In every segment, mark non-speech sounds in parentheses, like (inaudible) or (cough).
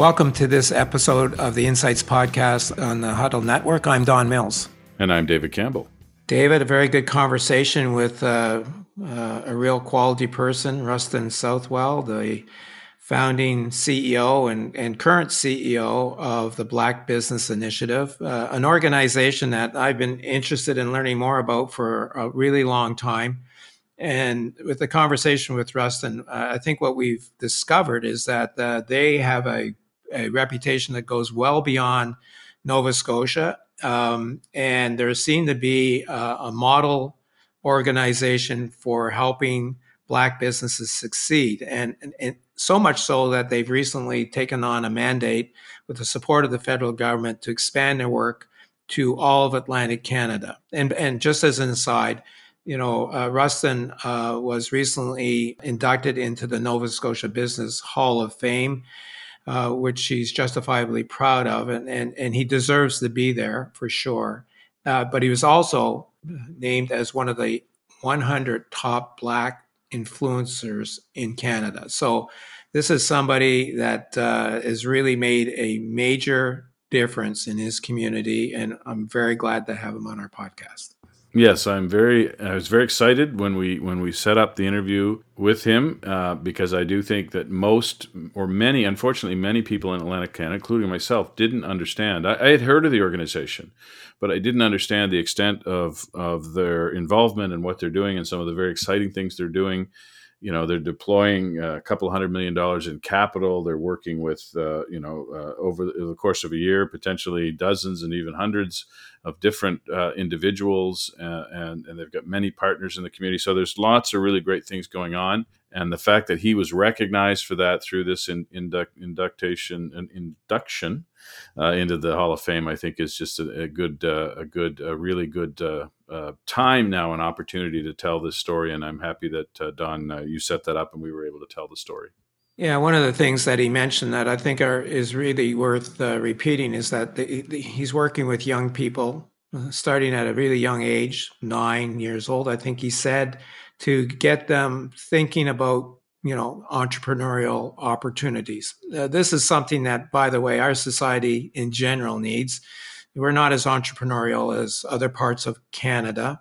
Welcome to this episode of the Insights Podcast on the Huddle Network. I'm Don Mills. And I'm David Campbell. David, a very good conversation with uh, uh, a real quality person, Rustin Southwell, the founding CEO and, and current CEO of the Black Business Initiative, uh, an organization that I've been interested in learning more about for a really long time. And with the conversation with Rustin, uh, I think what we've discovered is that uh, they have a, a reputation that goes well beyond Nova Scotia. Um, and they're seen to be uh, a model organization for helping Black businesses succeed. And, and, and, so much so that they've recently taken on a mandate with the support of the federal government to expand their work to all of Atlantic Canada. And, and just as an aside, you know, uh, Rustin uh, was recently inducted into the Nova Scotia Business Hall of Fame, uh, which he's justifiably proud of, and, and, and he deserves to be there for sure. Uh, but he was also named as one of the 100 top Black influencers in Canada. So this is somebody that uh, has really made a major difference in his community, and I'm very glad to have him on our podcast. Yes, I'm very. I was very excited when we when we set up the interview with him uh, because I do think that most or many, unfortunately, many people in Atlantic Canada, including myself, didn't understand. I, I, had heard of the organization, but I didn't understand the extent of of their involvement and what they're doing and some of the very exciting things they're doing you know they're deploying a couple hundred million dollars in capital they're working with uh, you know uh, over the course of a year potentially dozens and even hundreds of different uh, individuals uh, and, and they've got many partners in the community so there's lots of really great things going on and the fact that he was recognized for that through this in, induct, induction and induction uh, into the Hall of Fame, I think is just a, a good, uh, a good, a really good uh, uh time now, an opportunity to tell this story. And I'm happy that Don, you set that up and we were able to tell the story. Yeah, one of the things that he mentioned that I think are, is really worth repeating is that the, the, he's working with young people starting at a really young age, nine years old. I think he said to get them thinking about you know entrepreneurial opportunities uh, this is something that by the way our society in general needs we're not as entrepreneurial as other parts of canada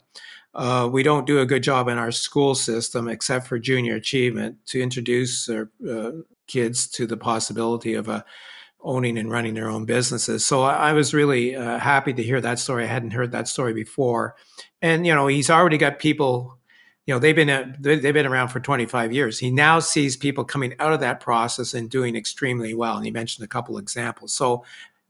uh, we don't do a good job in our school system except for junior achievement to introduce our uh, kids to the possibility of uh, owning and running their own businesses. So i, I was really uh, happy to hear that story. I hadn't heard that story before. And you know he's already got people you know they've been they've been around for 25 years. He now sees people coming out of that process and doing extremely well. And he mentioned a couple examples. So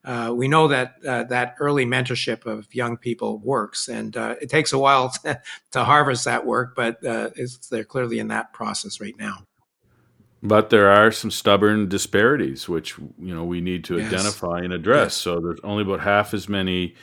uh, we know that uh, that early mentorship of young people works and uh, it takes a while (laughs) to, to harvest that work but uh, they're clearly in that process right now but there are some stubborn disparities which you know we need to yes. identify and address yes. so there's only about half as many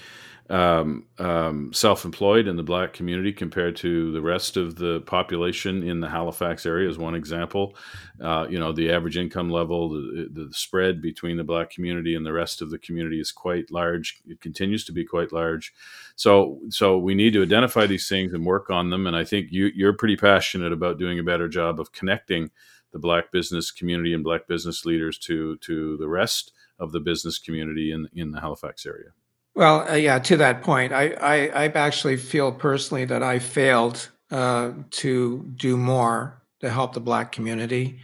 um, um, self-employed in the black community compared to the rest of the population in the Halifax area is one example. Uh, you know, the average income level, the, the, spread between the black community and the rest of the community is quite large. It continues to be quite large. So, so we need to identify these things and work on them. And I think you, you're pretty passionate about doing a better job of connecting the black business community and black business leaders to to the rest of the business community in in the Halifax area. Well, uh, yeah, to that point, I, I, I, actually feel personally that I failed uh, to do more to help the Black community.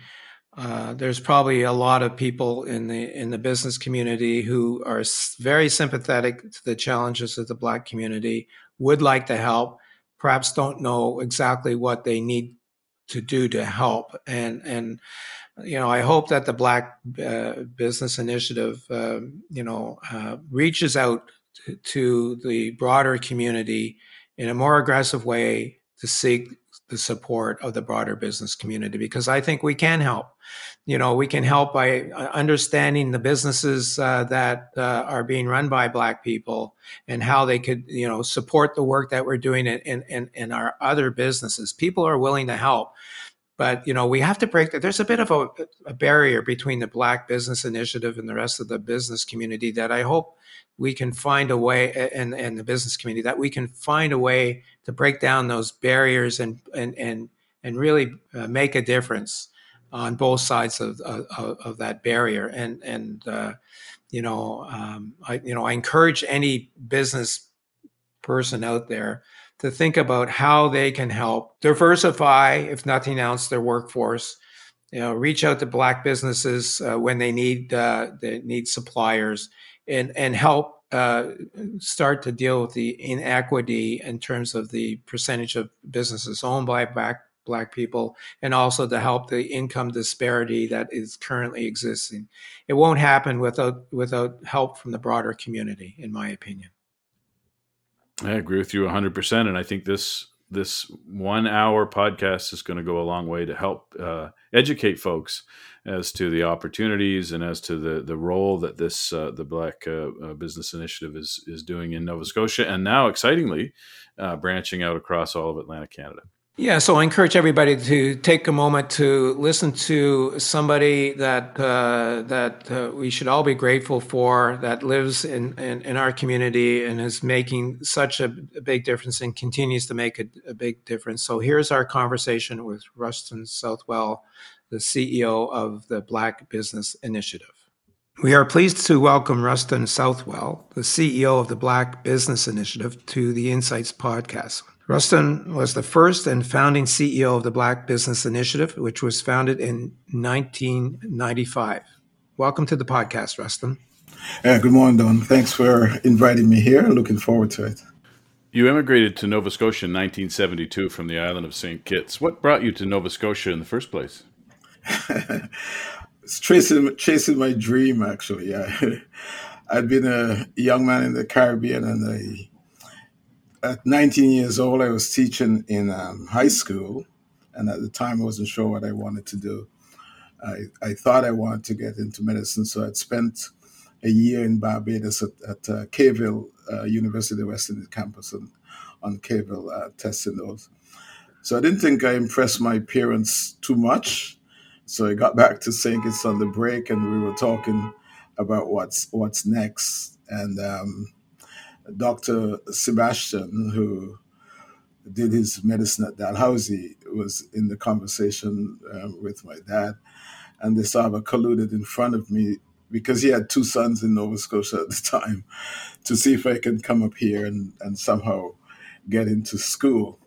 Uh, there's probably a lot of people in the in the business community who are very sympathetic to the challenges of the Black community, would like to help, perhaps don't know exactly what they need to do to help, and and you know, I hope that the Black uh, Business Initiative, uh, you know, uh, reaches out to, the broader community in a more aggressive way to seek the support of the broader business community because I think we can help. You know, we can help by uh, understanding the businesses uh, that uh, are being run by Black people and how they could, you know, support the work that we're doing in, in, in our other businesses. People are willing to help but you know we have to break there's a bit of a, a, barrier between the black business initiative and the rest of the business community that i hope we can find a way and and the business community that we can find a way to break down those barriers and and and and really uh, make a difference on both sides of of, of that barrier. And and uh, you know, um, I you know I encourage any business person out there to think about how they can help diversify, if nothing else, their workforce. You know, reach out to black businesses uh, when they need uh, they need suppliers, and and help uh, start to deal with the inequity in terms of the percentage of businesses owned by black black people and also to help the income disparity that is currently existing. It won't happen without without help from the broader community in my opinion. I agree with you 100% and i think this this one hour podcast is going to go a long way to help uh, educate folks as to the opportunities and as to the the role that this uh, the Black uh, uh, Business Initiative is is doing in Nova Scotia, and now excitingly uh, branching out across all of Atlantic Canada. Yeah, so I encourage everybody to take a moment to listen to somebody that uh, that uh, we should all be grateful for that lives in, in, in, our community and is making such a, big difference and continues to make a, a, big difference. So here's our conversation with Rustin Southwell, the CEO of the Black Business Initiative. We are pleased to welcome Rustin Southwell, the CEO of the Black Business Initiative, to the Insights podcast. Rustin was the first and founding CEO of the Black Business Initiative, which was founded in 1995. Welcome to the podcast, Rustin. Uh, good morning, Don. Thanks for inviting me here. Looking forward to it. You immigrated to Nova Scotia in 1972 from the island of St. Kitts. What brought you to Nova Scotia in the first place? (laughs) it's chasing, chasing my dream, actually. I, (laughs) I'd been a young man in the Caribbean and I at 19 years old, I was teaching in um, high school, and at the time, I wasn't sure what I wanted to do. I, I thought I wanted to get into medicine, so I'd spent a year in Barbados at, at uh, Cave Hill uh, University West Indies campus and on Cave Hill uh, testing those. So I didn't think I impressed my parents too much. So I got back to. Kitts on the break, and we were talking about what's what's next. And um, Dr. Sebastian, who did his medicine at Dalhousie, was in the conversation um, with my dad. And they sort of colluded in front of me because he had two sons in Nova Scotia at the time to see if I could come up here and, and somehow get into school.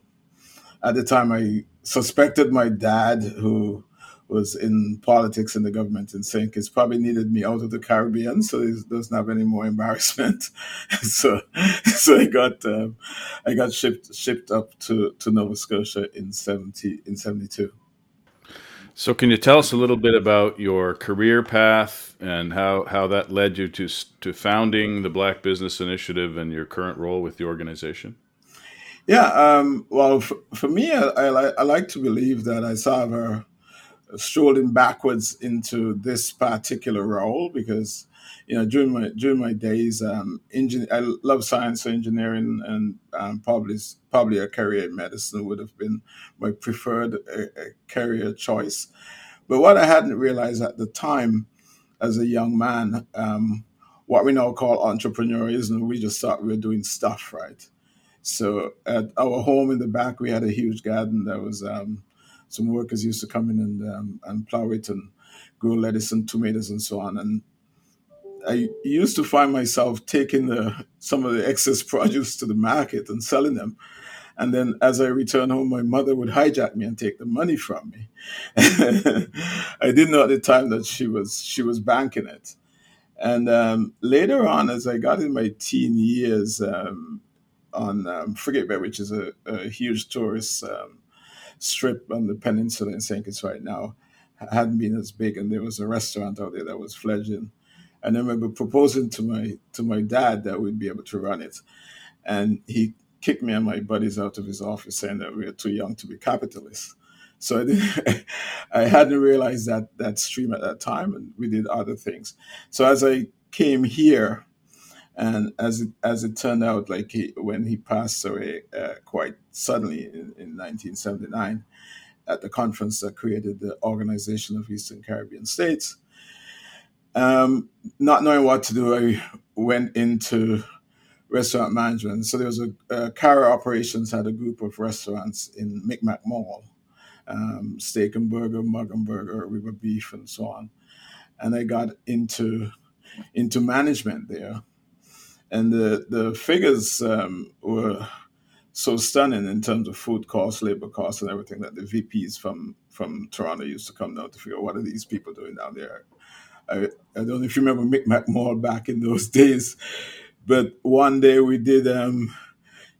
At the time, I suspected my dad, who was in politics in the government in St. Kitts probably needed me out of the Caribbean, so he doesn't have any more embarrassment. (laughs) so, (laughs) so I got um, I got shipped shipped up to, to Nova Scotia in seventy in seventy two. So, can you tell us a little bit about your career path and how, how that led you to to founding the Black Business Initiative and your current role with the organization? Yeah, um, well, for, for me, I, I, I, like to believe that I saw a strolling backwards into this particular role because you know during my during my days um engin- I love science and engineering and um, probably probably a career in medicine would have been my preferred uh, uh, career choice. But what I hadn't realized at the time as a young man um, what we now call entrepreneurism we just thought we were doing stuff right? So at our home in the back we had a huge garden that was um, some workers used to come in and um, and plow it and grow lettuce and tomatoes and so on. And I used to find myself taking the some of the excess (laughs) produce to the market and selling them. And then as I returned home, my mother would hijack me and take the money from me. (laughs) I didn't know at the time that she was she was banking it. And um, later on, as I got in my teen years, um, on um, Frigate Bay, which is a, a huge tourist um, strip on the peninsula in St. Kitts right now hadn't been as big, and there was a restaurant out there that was fledgling. And I remember proposing to my to my dad that we'd be able to run it, and he kicked me and my buddies out of his office, saying that we were too young to be capitalists. So I, (laughs) I hadn't realized that that stream at that time, and we did other things. So as I came here, and as it, as it turned out, like he, when he passed away uh, quite suddenly in, in 1979 at the conference that created the Organization of Eastern Caribbean States, um, not knowing what to do, I went into restaurant management. So there was a uh, Cara Operations had a group of restaurants in Micmac Mall, um, steak and burger, mug and burger, river beef, and so on. And I got into into management there, and the the figures um, were so stunning in terms of food costs, labor costs, and everything that the VPs from from Toronto used to come down to figure out what are these people doing down there. I, I don't know if you remember Micmac Mall back in those (laughs) days, but one day we did um,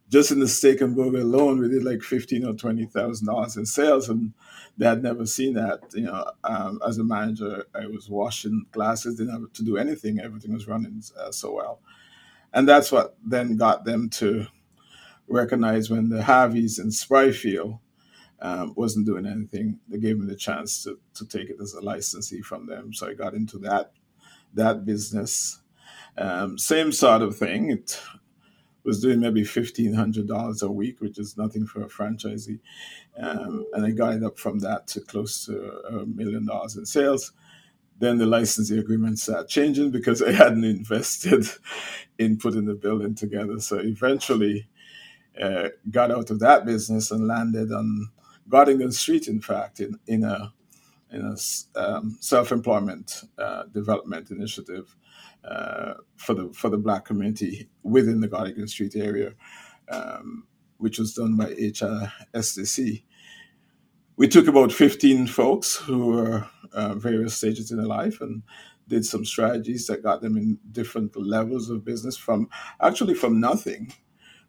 just in the steak and burger alone, we did like fifteen or twenty thousand dollars in sales, and they had never seen that. You know, um, as a manager, I was washing glasses, didn't have to do anything; everything was running uh, so well, and that's what then got them to recognize when the Harveys in Spryfield um, wasn't doing anything. They gave me the chance to, to take it as a licensee from them. So I got into that that business. Um, same sort of thing. It was doing maybe fifteen hundred dollars a week, which is nothing for a franchisee. Um, and I got it up from that to close to a million dollars in sales. Then the licensing agreement started changing because I hadn't invested (laughs) in putting the building together. So eventually, uh, got out of that business and landed on Gottingen Street, in fact, in, in a in a um, self-employment uh, development initiative uh, for the for the Black community within the Gottingen Street area, um, which was done by HRSDC. We took about 15 folks who were uh, various stages in their life and did some strategies that got them in different levels of business from actually from nothing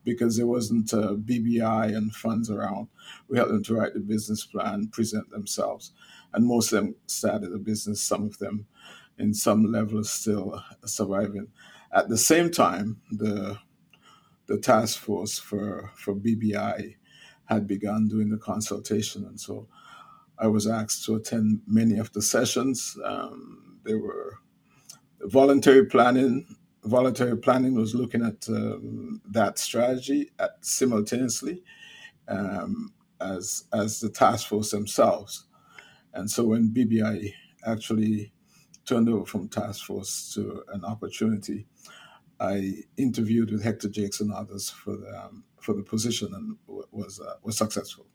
because there wasn't a BBI and funds around. We helped them to write the business plan, present themselves, and most of them started a business. Some of them, in some level, still surviving. At the same time, the the task force for for BBI had begun doing the consultation, and so I was asked to attend many of the sessions. Um, they were voluntary planning voluntary planning was looking at um, that strategy at, simultaneously um, as as the task force themselves. And so when BBI actually turned over from task force to an opportunity, I interviewed with Hector Jacques and others for the um, for the position and was uh, was successful.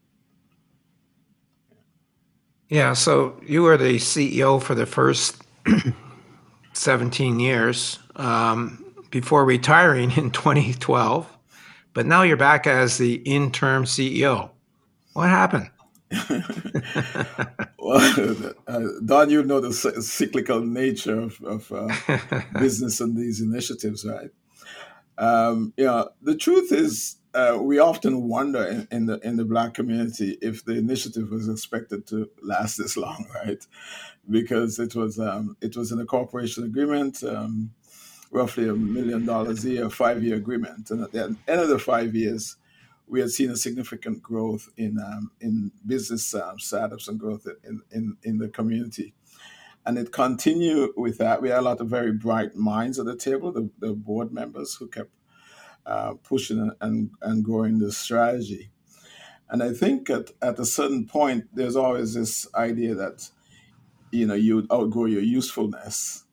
Yeah, so you were the CEO for the first (clears throat) 17 years um, before retiring in 2012, but now you're back as the interim CEO. What happened? (laughs) well, uh, Don, you know the cyclical nature of, of uh, (laughs) business and these initiatives, right? Um, yeah, the truth is, uh, we often wonder in, in, the in the black community if the initiative was expected to last this long, (laughs) right? Because it was um, it was an incorporation agreement. Um, roughly a million dollars a year, five year agreement. And at the end of the five years, we had seen a significant growth in um, in business um, startups and growth in, in, in the community. And it continued with that. We had a lot of very bright minds at the table, the, the board members who kept uh, pushing and, and growing the strategy. And I think at, at a certain point, there's always this idea that, you know, you outgrow your usefulness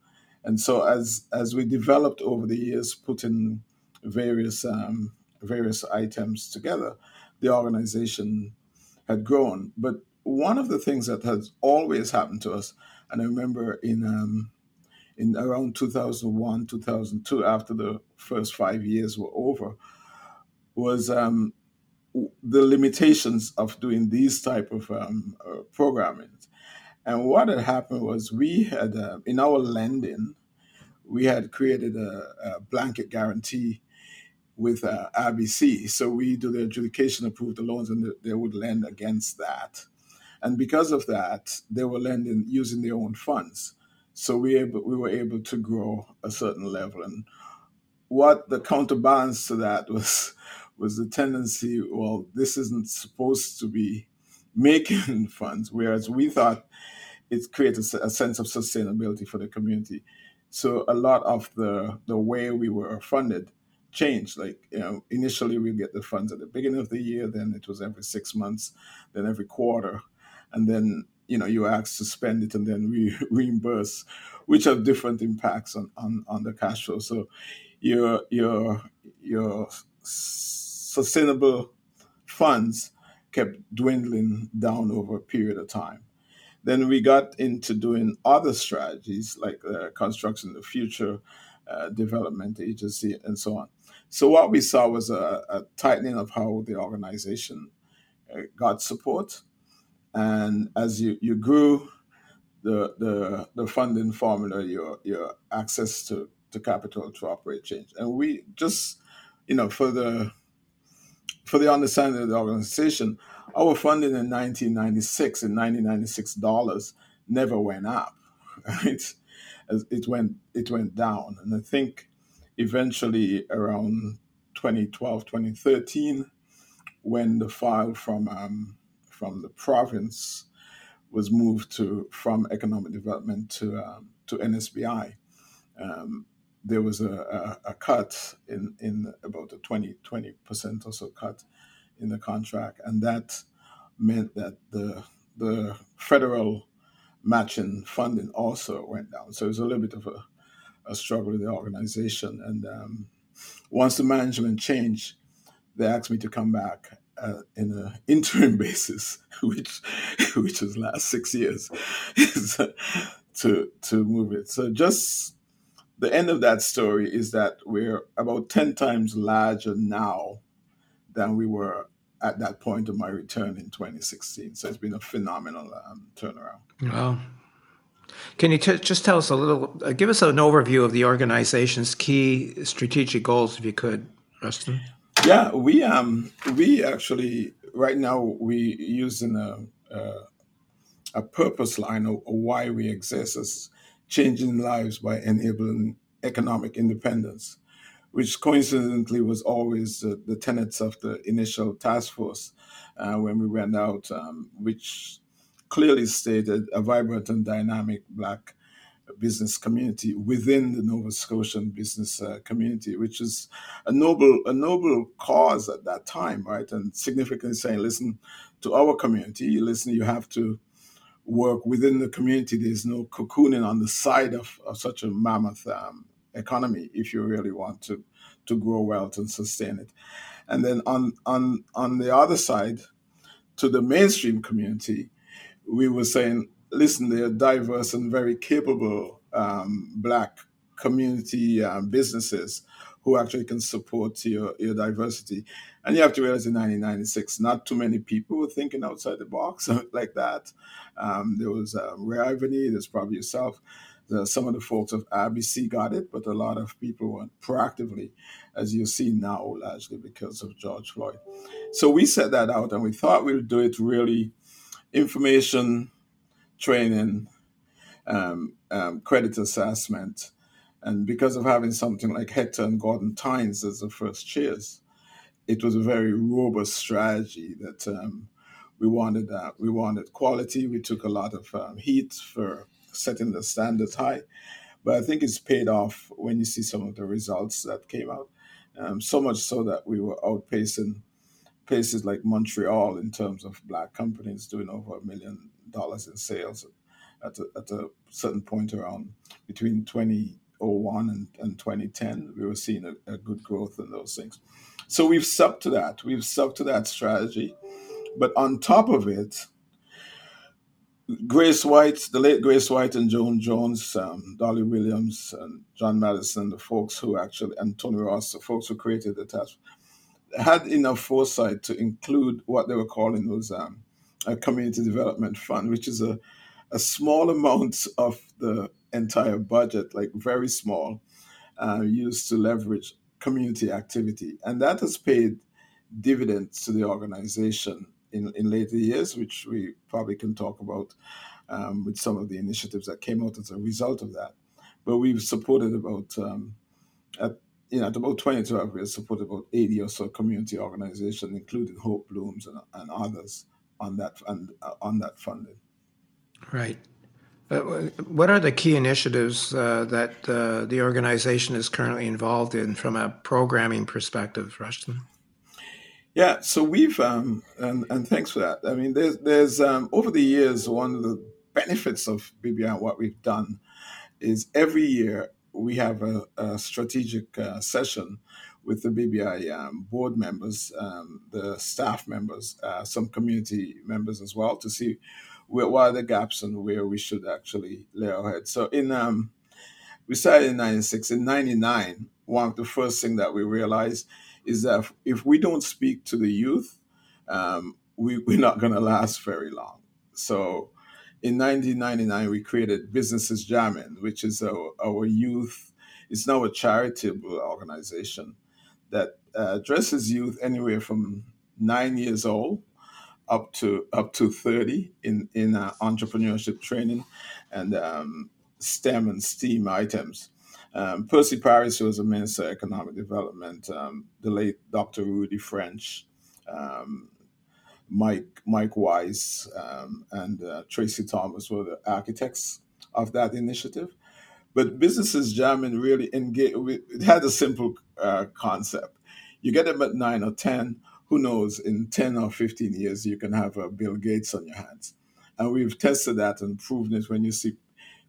and so as as we developed over the years, putting various um, various items together, the organization had grown. But one of the things that has always happened to us, and I remember in um, in around 2001, 2002, after the first five years were over, was um, the limitations of doing these type of um, uh, programming. And what had happened was we had, uh, in our lending, we had created a, a blanket guarantee with uh, RBC. So we do the adjudication, approve the loans, and they would lend against that. And because of that, they were lending using their own funds. So we able, we were able to grow a certain level. And what the counterbalance to that was was the tendency. Well, this isn't supposed to be making (laughs) funds, whereas we thought it creates a, a sense of sustainability for the community. So a lot of the the way we were funded changed. Like you know, initially we get the funds at the beginning of the year, then it was every six months, then every quarter, and then you know you asked to spend it and then we (laughs) reimburse, which have different impacts on, on on the cash flow. So your your your sustainable funds kept dwindling down over a period of time. Then we got into doing other strategies like uh, construction of the future, uh, development agency, and so on. So what we saw was a, a tightening of how the organization uh, got support, and as you, you grew the, the the funding formula, your your access to, to capital to operate changed, and we just you know for the for the understanding of the organization, our funding in 1996 in 1996 dollars never went up, (laughs) right? It went it went down, and I think eventually around 2012, 2013, when the file from um, from the province was moved to from economic development to um, to NSBI, um, there was a, a, a, cut in in about a 20 percent or so cut in the contract, and that meant that the the federal matching funding also went down. So it was a little bit of a, a struggle with the organization. And um, once the management changed, they asked me to come back uh, in an interim (laughs) basis, which (laughs) which was last six years, (laughs) to to move it. So just the end of that story is that we're about ten times larger now than we were at that point of my return in 2016. So it's been a phenomenal um, turnaround. Wow. Can you t- just tell us a little, uh, give us an overview of the organization's key strategic goals, if you could, Rustin? Yeah, we um we actually right now we using a a, a purpose line of why we exist as changing lives by enabling economic independence which coincidentally was always uh, the tenets of the initial task force uh, when we went out, um, which clearly stated a vibrant and dynamic Black business community within the Nova Scotian business uh, community, which is a noble a noble cause at that time, right? And significantly saying, listen, to our community, listen, you have to work within the community. There's no cocooning on the side of, of such a mammoth um, economy if you really want to to grow wealth and sustain it. And then on on on the other side, to the mainstream community, we were saying, listen, they're diverse and very capable um, black community um, businesses who actually can support your, your diversity. And you have to realize in 1996, not too many people were thinking outside the box (laughs) like that. Um, there was uh, Ray Ivany, there's probably yourself the, some of the folks of RBC got it, but a lot of people went proactively, as you see now, largely because of George Floyd. So we set that out and we thought we'd do it really information, training, um, um, credit assessment. And because of having something like Hector and Gordon Tynes as the first chairs, it was a very robust strategy that um, we wanted. Uh, we wanted quality. We took a lot of um, heat for setting the standards high. But I think it's paid off when you see some of the results that came out. Um, so much so that we were outpacing places like Montreal in terms of black companies doing over a million dollars in sales at a, at a certain point around between 2001 and, and 2010. We were seeing a, a good growth in those things. So we've stuck to that. We've stuck to that strategy. But on top of it, Grace White, the late Grace White and Joan Jones, um, Dolly Williams, and John Madison, the folks who actually, and Tony Ross, the folks who created the task, had enough foresight to include what they were calling those um, a community development fund, which is a, a small amount of the entire budget, like very small, uh, used to leverage community activity. And that has paid dividends to the organization in, in later years, which we probably can talk about um, with some of the initiatives that came out as a result of that. But we've supported about, um, at, you know, at about 2012, we have supported about 80 or so community organizations, including Hope Blooms and, and others on that, and, uh, on that funding. Right. Uh, what are the key initiatives uh, that uh, the organization is currently involved in from a programming perspective, Rustin? Yeah, so we've um, and and thanks for that. I mean, there's there's um, over the years one of the benefits of BBI and what we've done is every year we have a, a strategic uh, session with the BBI um, board members, um, the staff members, uh, some community members as well, to see where, what are the gaps and where we should actually lay our heads. So in um, we started in 96. In 99, one of the first thing that we realized is that if, if we don't speak to the youth, um, we, we're not going to last very long. So in 1999, we created Businesses Jamming, which is our, our youth. It's now a charitable organization that uh, addresses youth anywhere from nine years old up to up to 30 in in uh, entrepreneurship training and um, STEM and STEAM items. Um, Percy Paris who was a Minister of Economic Development. Um, the late Dr. Rudy French, um, Mike Mike Wise, um, and uh, Tracy Thomas were the architects of that initiative. But businesses jamming really engage. It had a simple uh, concept. You get them at nine or ten. Who knows? In ten or fifteen years, you can have a Bill Gates on your hands. And we've tested that and proven it when you see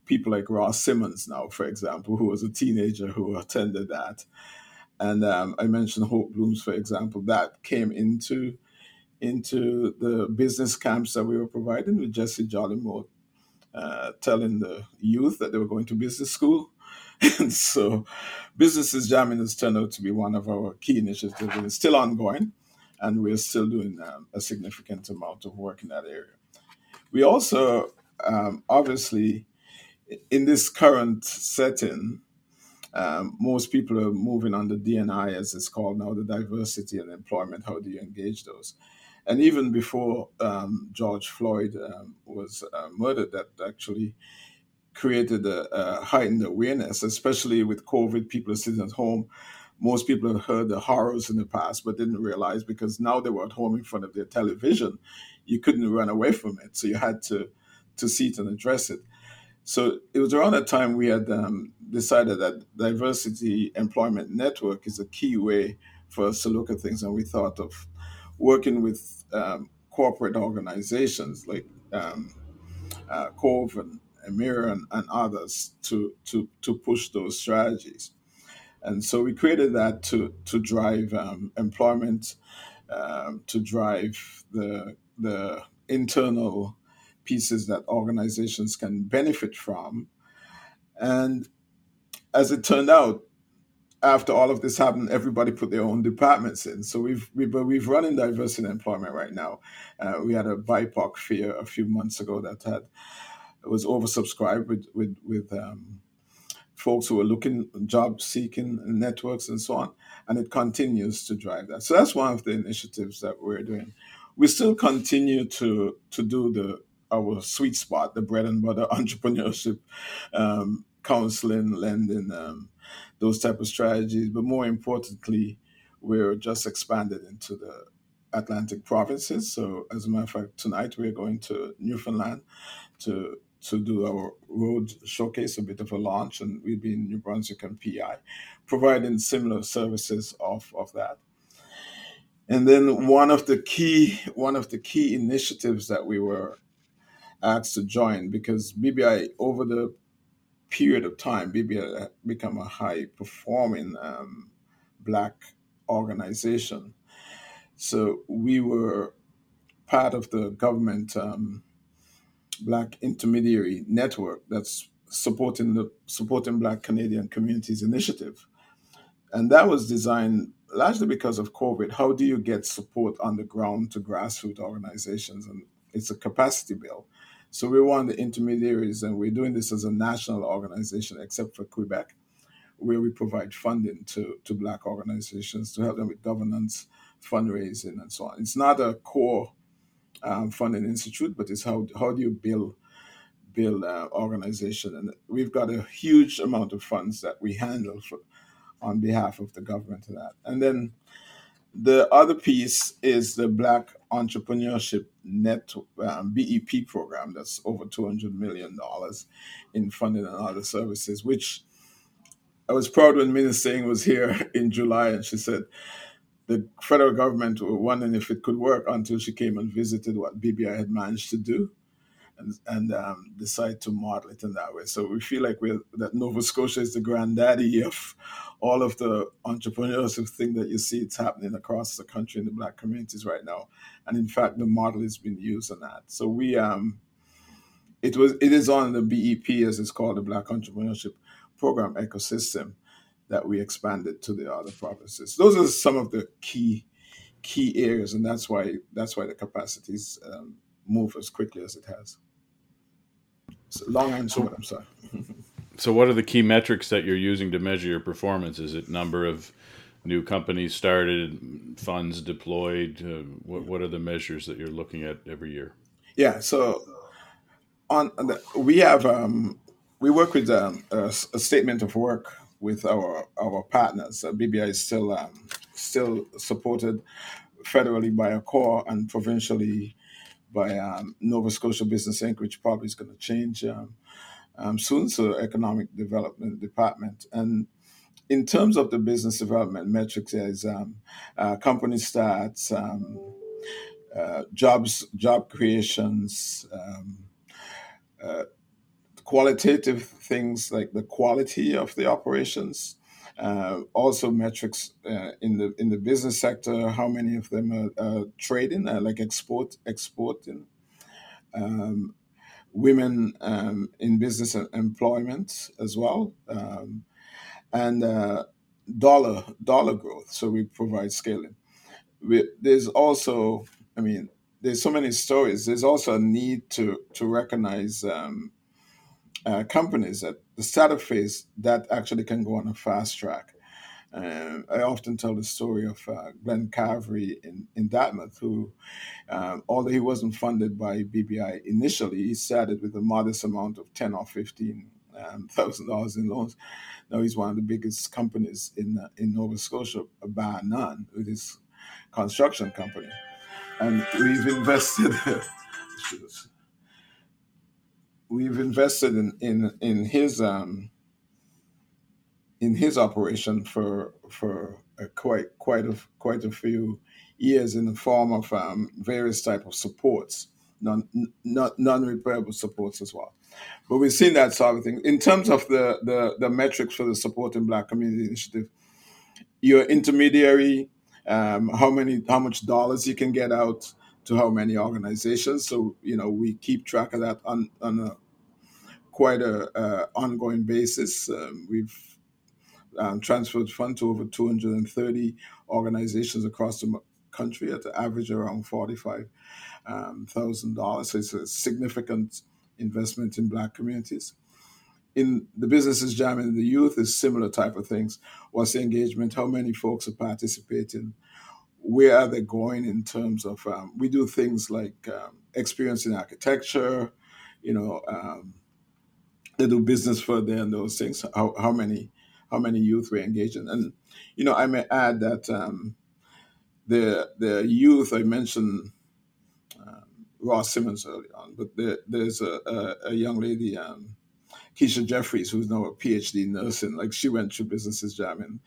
people like Ross Simmonds now, for example, who was a teenager who attended that. And um, I mentioned Hope Blooms, for example, that came into into the business camps that we were providing with Jessie Jollymore, uh, telling the youth that they were going to business school. (laughs) and so Businesses Jamming has turned out to be one of our key initiatives and it's still ongoing. And we're still doing um, a significant amount of work in that area. We also um, obviously in this current setting, um, most people are moving on the DNI, as it's called now, the diversity and employment. How do you engage those? And even before um, George Floyd um, was uh, murdered, that actually created a, a, heightened awareness, especially with COVID. People are sitting at home. Most people have heard the horrors in the past, but didn't realize because now they were at home in front of their television, you couldn't run away from it. So you had to to see it and address it. So it was around that time we had um, decided that diversity employment network is a key way for us to look at things, and we thought of working with um, corporate organizations like um, uh, Cove and Emera and, and, others to, to to push those strategies. And so we created that to to drive um, employment, um, to drive the the internal pieces that organizations can benefit from. And as it turned out, after all of this happened, everybody put their own departments in. So we've we've, we've run in diversity and employment right now. Uh, we had a BIPOC fair a few months ago that had was oversubscribed with with with um, folks who are looking job seeking networks and so on, and it continues to drive that. So that's one of the initiatives that we're doing. We still continue to to do the our sweet spot, the bread and butter (laughs) entrepreneurship, um, counseling, lending, um, those type of strategies. But more importantly, we're just expanded into the Atlantic provinces. So, as a matter of fact, tonight we're going to Newfoundland to to do our road showcase, a bit of a launch, and we'll be in New Brunswick and PI, providing similar services of, of that. And then one of the key one of the key initiatives that we were asked to join because BBI, over the period of time, BBI become a high performing um, black organization. So we were part of the government um, black intermediary network that's supporting the supporting black Canadian communities initiative. And that was designed largely because of COVID. How do you get support on the ground to grassroots organizations? And it's a capacity bill. So we're one of the intermediaries, and we're doing this as a national organization, except for Quebec, where we provide funding to, to Black organizations to help them with governance, fundraising, and so on. It's not a core um, funding institute, but it's how, how do you build build uh, organization, and we've got a huge amount of funds that we handle for, on behalf of the government of that, and then the other piece is the Black Entrepreneurship Net um, BEP program that's over $200 million in funding and other services, which I was proud when Minister Singh was here (laughs) in July and she said the federal government were wondering if it could work until she came and visited what BBI had managed to do. and, and um, decide to model it in that way. So we feel like we're that Nova Scotia is the granddaddy of all of the entrepreneurship thing that you see it's happening across the country in the black communities right now. And in fact, the model has been used on that. So we um, it was it is on the BEP as it's called the Black Entrepreneurship Program ecosystem that we expanded to the other provinces. Those are some of the key key areas, and that's why that's why the capacities um, move as quickly as it has. So long answer, I'm sorry. (laughs) so, what are the key metrics that you're using to measure your performance? Is it number of new companies started, funds deployed? Uh, what What are the measures that you're looking at every year? Yeah, so on the, we have um, we work with um, a, a, statement of work with our our partners. Uh, BBI is still um, still supported federally by a core and provincially by um, Nova Scotia Business Inc., which probably is going to change um, soon. So, Economic Development Department. And in terms of the business development metrics, there's um, uh, company stats, um, uh, jobs, job creations, um, uh, qualitative things like the quality of the operations, uh, also metrics uh, in the in the business sector, how many of them are, are trading, uh, like export exporting, um, women um, in business and employment as well, um, and uh, dollar dollar growth. So we provide scaling. We, there's also, I mean, there's so many stories. There's also a need to to recognize um, uh, companies at the startup phase that actually can go on a fast track. Uh, I often tell the story of uh, Glenn Carvery in, in Dartmouth, who, um, although he wasn't funded by BBI initially, he started with a modest amount of ten or fifteen um, thousand dollars in loans. Now he's one of the biggest companies in uh, in Nova Scotia, bar none, with his construction company, and we've invested. (laughs) we've invested in in in his um, in his operation for for a quite quite a quite a few years in the form of um, various type of supports, non non repairable supports as well. But we've seen that sort of thing in terms of the the, the metrics for the support in Black Community Initiative. Your intermediary, um, how many how much dollars you can get out to how many organizations. So you know we keep track of that on on a quite a ongoing basis. Um, we've um, transferred funds to over 230 organizations across the country at the average around $45,000. Um, so it's a significant investment in Black communities. In the businesses jam and the youth is similar type of things. What's the engagement? How many folks are participating? Where are they going in terms of? Um, we do things like um, experience in architecture, you know, um, they do business further and those things. How, how many how many youth were engaged in, and you know I may add that um, the the youth I mentioned um, Ross Simmonds early on, but there, there's a, a, a, young lady um, Keisha Jeffries who's now a PhD in nursing. Like she went through businesses jam and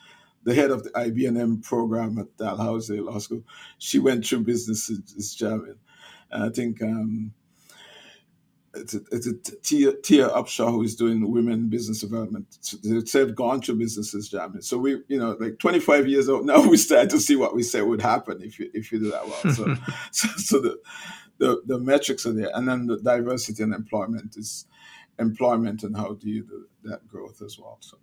the head of the IBNM program at Dalhousie Law School. She went through businesses jamming. And I think um, it's a, it's a Tia, Tia Upshaw who is doing women business development. So They've gone through businesses jamming. So we, you know, like 25 years old now, we start to see what we said would happen if you if you do that well. So, (laughs) so, so, the, the the metrics are there, and then the diversity and employment is employment and how do you do that growth as well. So.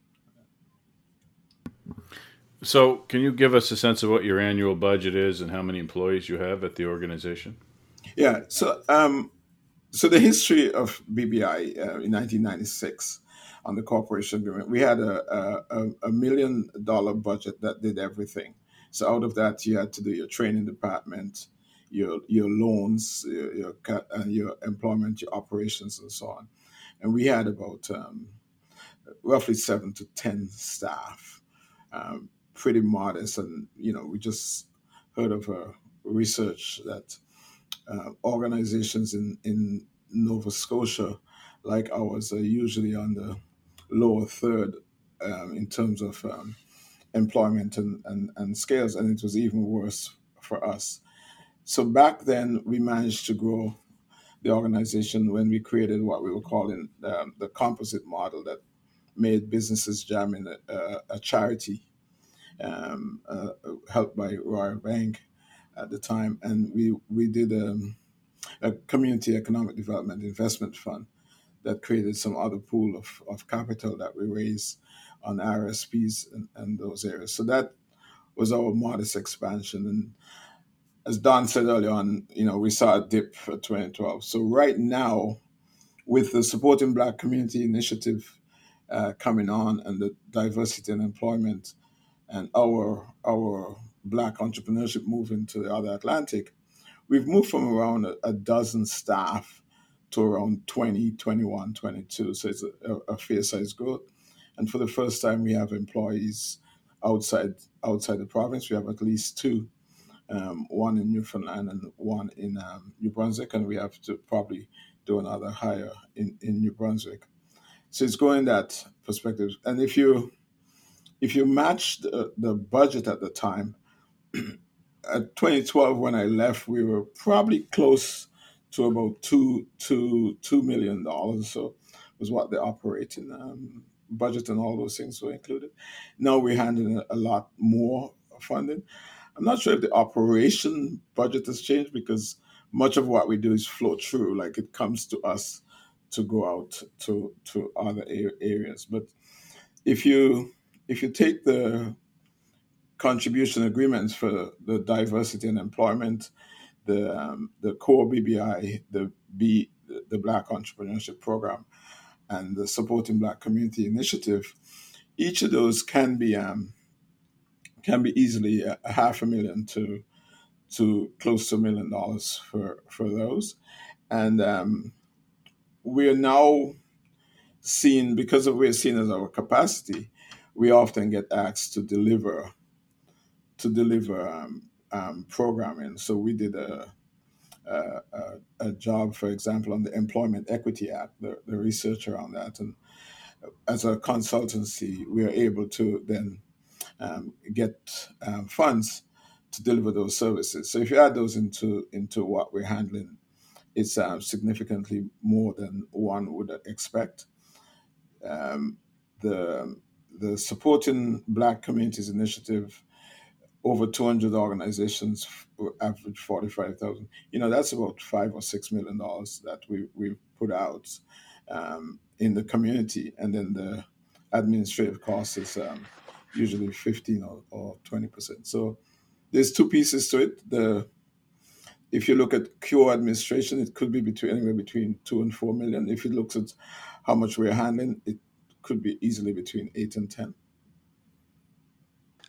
So, can you give us a sense of what your annual budget is and how many employees you have at the organization? Yeah. So, um, so the history of BBI uh, in 1996 on the corporation agreement, we had a, a, a, million dollar budget that did everything. So out of that, you had to do your training department, your your loans, your your, uh, your employment, your operations, and so on. And we had about um, roughly seven to ten staff, um, pretty modest. And you know, we just heard of a research that uh, organizations in, in Nova Scotia, like ours, are usually on the lower third um, in terms of um, employment and, and, and scales, and it was even worse for us. So back then, we managed to grow the organization when we created what we were calling um, the composite model that made businesses jamming a, a, a charity um, uh, helped by Royal Bank at the time, and we we did um, a community economic development investment fund that created some other pool of, of capital that we raised on RSPs and, and those areas. So that was our modest expansion. And as Don said earlier on, you know, we saw a dip for 2012. So right now, with the Supporting Black Community Initiative uh, coming on and the diversity and employment and our our black entrepreneurship moving to the other Atlantic, we've moved from around a, a dozen staff to around 20, 21, 22. So it's a, a fair size growth. And for the first time, we have employees outside outside the province. We have at least two, um, one in Newfoundland and one in um, New Brunswick, and we have to probably do another hire in, in New Brunswick. So it's going that perspective. And if you if you match the, the budget at the time, (clears throat) at 2012 when I left, we were probably close to about two two two million dollars. So was what the operating um, budget and all those things were included. Now we're handling a lot more funding. I'm not sure if the operation budget has changed because much of what we do is flow through, like it comes to us to go out to to other areas. But if you if you take the contribution agreements for the diversity and employment, the um, the core BBI, the B the Black Entrepreneurship Program, and the Supporting Black Community Initiative, each of those can be um, can be easily a, half a million to to close to a million dollars for for those, and um, we are now seen because of we're seen as our capacity. We often get asked to deliver to deliver um, um, programming. So we did a, a, a, job, for example, on the Employment Equity Act, the, the research around that. And as a consultancy, we are able to then um, get um, funds to deliver those services. So if you add those into into what we're handling, it's uh, significantly more than one would expect. Um, the the supporting Black Communities Initiative over 200 organizations average 45,000. You know, that's about five or six million dollars that we, we've put out um, in the community. And then the administrative cost is um, usually 15 or, or 20%. So there's two pieces to it. The if you look at pure administration, it could be between anywhere between two and four million. If you look at how much we're handling, it could be easily between eight and ten.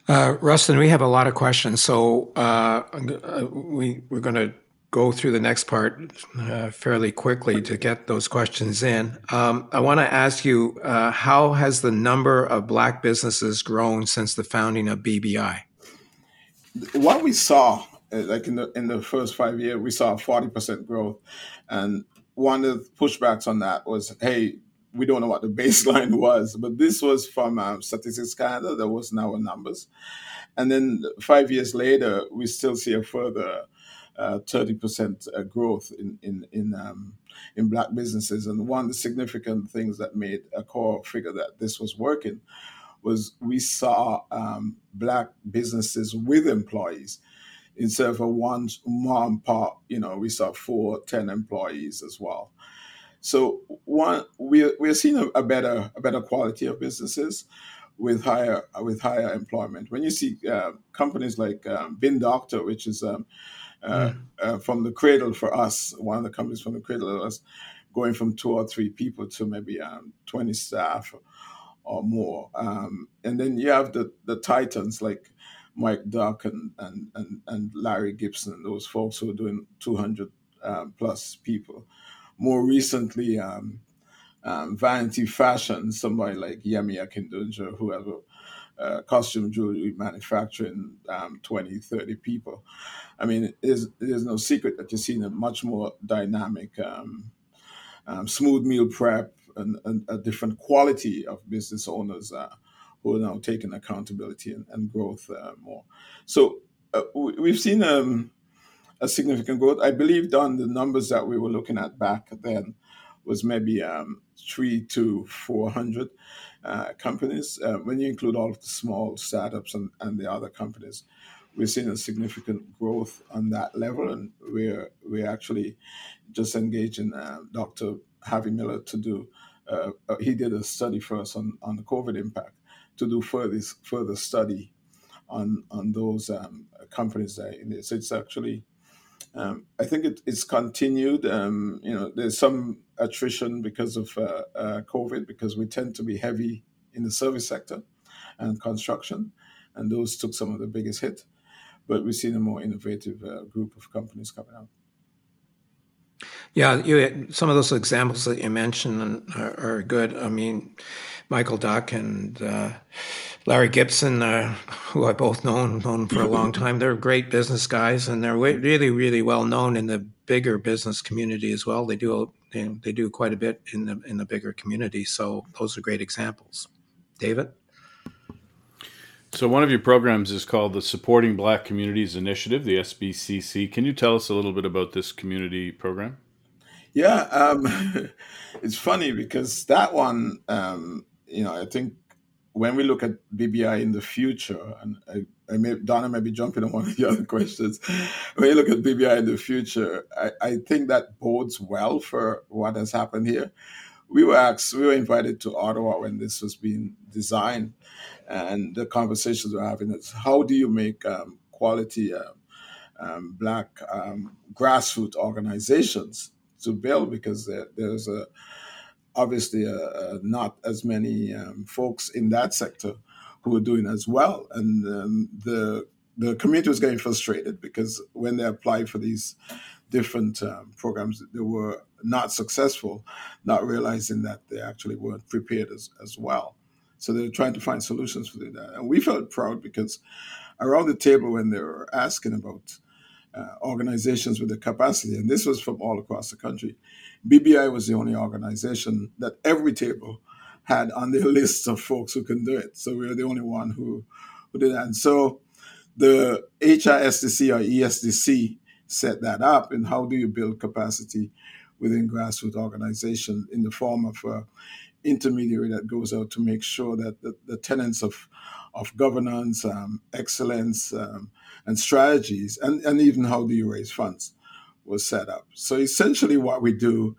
Uh, Rustin, we have a lot of questions, so uh, uh we we're going to go through the next part uh, fairly quickly to get those questions in. Um, I want to ask you, uh, how has the number of black businesses grown since the founding of BBI? What we saw, uh, like in the in the first five years, we saw forty percent growth, and one of the pushbacks on that was, hey, we don't know what the (laughs) baseline was, but this was from um, Statistics Canada. There was now numbers, and then five years later, we still see a further uh, thirty percent uh, growth in in in um, in black businesses. And one of the significant things that made a core figure that this was working was we saw um, black businesses with employees instead of a one mom pop. You know, we saw four, ten employees as well. So one, we're we're seeing a, a better a better quality of businesses with higher with higher employment. When you see uh, companies like um, Bin Doctor, which is um, uh, mm. uh, from the cradle for us, one of the companies from the cradle of us, going from two or three people to maybe um, twenty staff or more. Um, and then you have the the titans like Mike Duck and and and, and Larry Gibson, those folks who are doing two hundred um, plus people more recently, um, um, Vanity Fashion, somebody like Yemi Akindunja, who has a uh, costume jewelry manufacturing um, 20, 30 people. I mean, is, it is no secret that you're seeing a much more dynamic, um, um, smooth meal prep and, and, a different quality of business owners uh, who are now taking accountability and, and growth uh, more. So uh, we've seen um, a significant growth. I believe on the numbers that we were looking at back then was maybe um, three to four hundred uh, companies. Uh, when you include all of the small startups and, and the other companies, we're seeing a significant growth on that level, and we're we're actually just engaging uh, Dr. Harvey Miller to do. Uh, uh, he did a study for us on, on the COVID impact to do further further study on on those um, companies there. So it's actually, um, I think it, it's continued. Um, you know, there's some attrition because of uh, uh, COVID because we tend to be heavy in the service sector and construction, and those took some of the biggest hit but we've seen a more innovative uh, group of companies coming out. Yeah, you, some of those examples that you mentioned are, are good. I mean, Michael Duck and uh, Larry Gibson, uh, who I both known known for a long (laughs) time, they're great business guys, and they're really, really well known in the bigger business community as well. They do they, they do quite a bit in the in the bigger community. So those are great examples. David. So, one of your programs is called the Supporting Black Communities Initiative, the SBCC. Can you tell us a little bit about this community program? Yeah, um, (laughs) it's funny because that one, um, you know, I think when we look at BBI in the future, and I, I may, Donna may be jumping on one of the other questions. When you look at BBI in the future, I, I think that bodes well for what has happened here. We were asked, we were invited to Ottawa when this was being designed and the conversations we're having is how do you make um, quality um, um, black um, grassroots organizations to build because there, there's a obviously a, a not as many um, folks in that sector who are doing as well and um, the the community was getting frustrated because when they applied for these different programs they were not successful not realizing that they actually weren't prepared as, as well so they're trying to find solutions for that. And we felt proud because around the table when they were asking about uh, organizations with the capacity, and this was from all across the country, BBI was the only organization that every table had on their (laughs) list of folks who can do it. So we were the only one who, who did that. And so the HRSDC or ESDC set that up. And how do you build capacity within grassroots organization in the form of uh, intermediary that goes out to make sure that the, the tenets of of governance, um, excellence, um, and strategies, and, and even how do you raise funds was set up. So essentially, what we do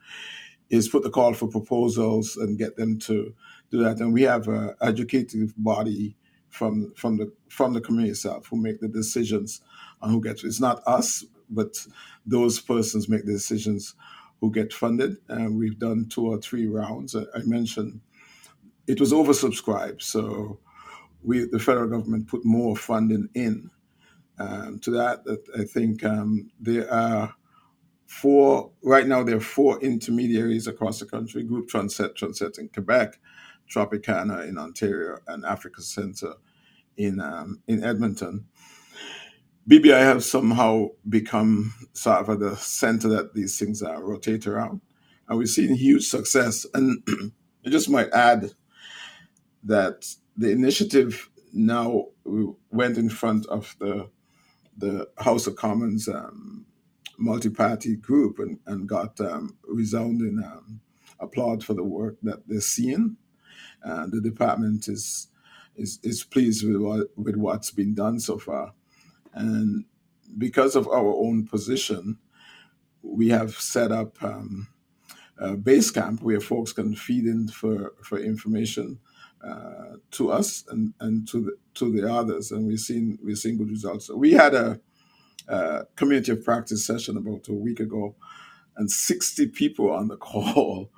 is put the call for proposals and get them to do that. And we have an educative body from from the from the community itself who make the decisions on who gets. It's not us, but those persons make the decisions who get funded. And we've done two or three rounds. I, mentioned it was oversubscribed, so we the federal government put more funding in. Um, to that, that I think um, there are four right now. There are four intermediaries across the country: Group Transset, Transset in Quebec, Tropicana in Ontario, and Africa Center in um, in Edmonton. BBI have somehow become sort of at the center that these things are rotate around. And we've seen huge success. And (clears throat) I just might add that the initiative now went in front of the the House of Commons um, multi-party group and, and got um, resounding um, for the work that they're seeing. Uh, the department is is is pleased with what with what's been done so far. And because of our own position, we have set up um, a base camp where folks can feed in for, for information uh, to us and, and to the, to the others, and we've seen we've seen good results. So we had a, a community of practice session about a week ago, and 60 people on the (laughs) call,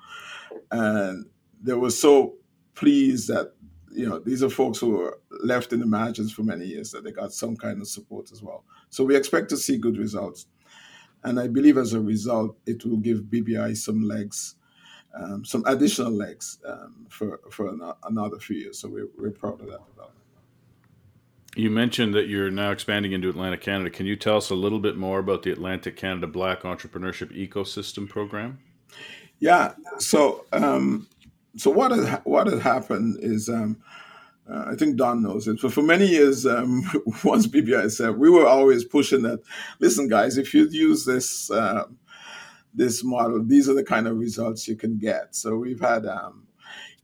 and they were so pleased that you know, these are folks who were left in the margins for many years that they got some kind of support as well. So we expect to see good results. And I believe as a result, it will give BBI some legs, um, some additional legs um, for, for an, another few years. So we're, we're proud of that development. You mentioned that you're now expanding into Atlantic Canada. Can you tell us a little bit more about the Atlantic Canada Black Entrepreneurship Ecosystem Program? Yeah. So um, so what had what had happened is um, Uh, I think Don knows it. But for many years, um, (laughs) once BBI said, we were always pushing that. Listen, guys, if you use this uh, this model, these are the kind of results you can get. So we've had, um,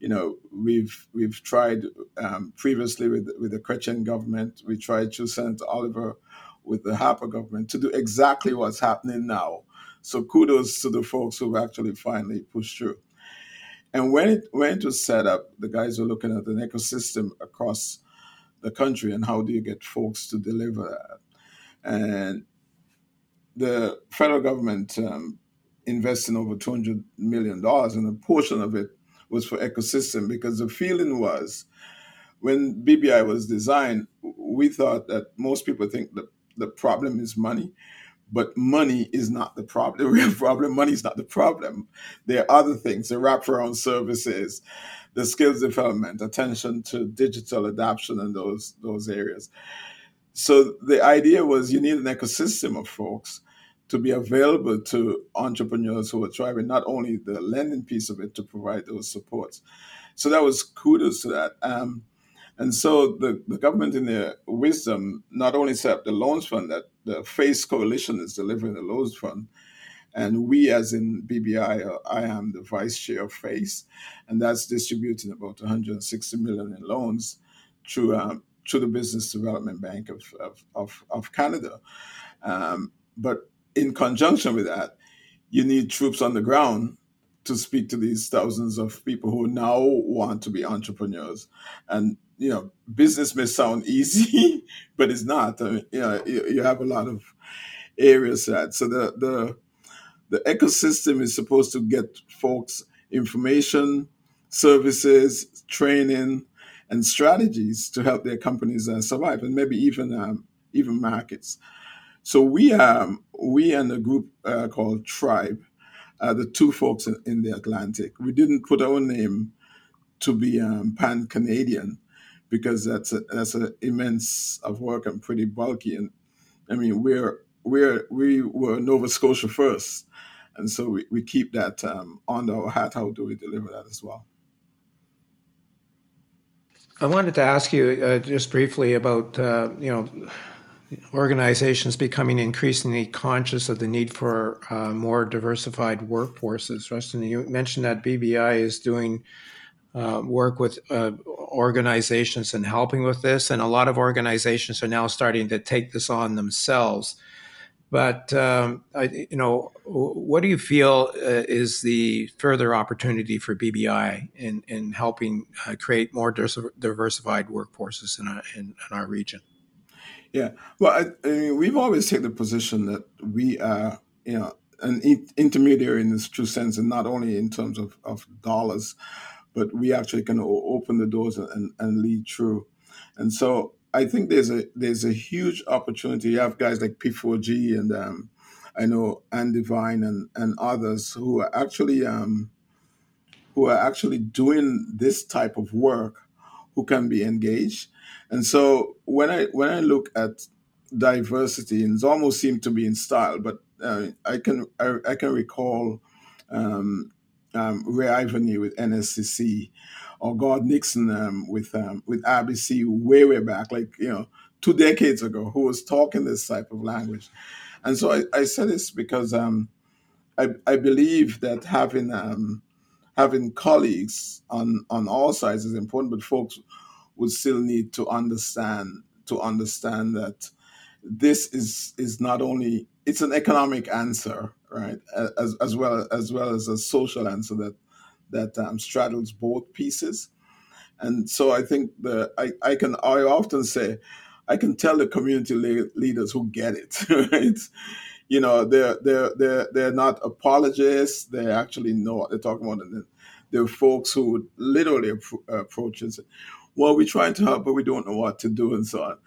you know, we've we've tried um, previously with with the Chrétien government. We tried through Senator Oliver with the Harper government to do exactly what's happening now. So kudos to the folks who've actually finally pushed through. And when it when it was set up, the guys were looking at an ecosystem across the country and how do you get folks to deliver that. And the federal government um, investing over two hundred million dollars, and a portion of it was for ecosystem because the feeling was when BBI was designed, we thought that most people think that the problem is money but money is not the problem. The real (laughs) problem, money is not the problem. There are other things, the wraparound services, the skills development, attention to digital adoption in those those areas. So the idea was you need an ecosystem of folks to be available to entrepreneurs who are thriving, not only the lending piece of it to provide those supports. So that was kudos to that. Um, and so the, the government, in their wisdom, not only set up the loans fund that the FACE coalition is delivering the loans fund, and we, as in BBI, uh, I am the vice chair of FACE, and that's distributing about 160 million in loans through um, the Business Development Bank of of, of, of Canada. Um, but in conjunction with that, you need troops on the ground to speak to these thousands of people who now want to be entrepreneurs. And you know, business may sound (laughs) easy, but it's not. I mean, you know, you, you have a lot of areas that. So the the the ecosystem is supposed to get folks information, services, training, and strategies to help their companies uh, survive, and maybe even um, even markets. So we um we and a group uh, called Tribe uh, the two folks in, in, the Atlantic. We didn't put our name to be um, pan Canadian because that's a, that's an immense of work and pretty bulky. And I mean, we're we're we were Nova Scotia first, and so we, we keep that um, under our hat. How do we deliver that as well? I wanted to ask you uh, just briefly about uh, you know organizations becoming increasingly conscious of the need for uh, more diversified workforces. Rustin, you mentioned that BBI is doing uh, work with uh, organizations and helping with this, and a lot of organizations are now starting to take this on themselves. But um, I, you know, what do you feel uh, is the further opportunity for BBI in in helping uh, create more diversified workforces in, our, in, in our region? Yeah. Well, I, I mean, we've always taken the position that we are, you know, an in- intermediary in this true sense, and not only in terms of, of dollars, but we actually can o- open the doors and, and lead through. And so I think there's a there's a huge opportunity. You have guys like P4G and um, I know Ann Divine and, and others who are actually um, who are actually doing this type of work who can be engaged and so when I when I look at diversity, and it almost seemed to be in style, but uh, I can I, I can recall um, um, Ray Ivany with NSCC, or Gord Nixon um, with um, with RBC way way back, like you know two decades ago, who was talking this type of language. And so I, I say this because um, I, I believe that having um, having colleagues on on all sides is important, but folks would still need to understand to understand that this is is not only it's an economic answer, right, as as well as well as a social answer that that um, straddles both pieces. And so I think the I, I can I often say I can tell the community le- leaders who get it, (laughs) right? You know, they're they're they're they're not apologists. They actually know what they're talking about, and they're folks who literally approach it well, we're trying to help, but we don't know what to do and so on.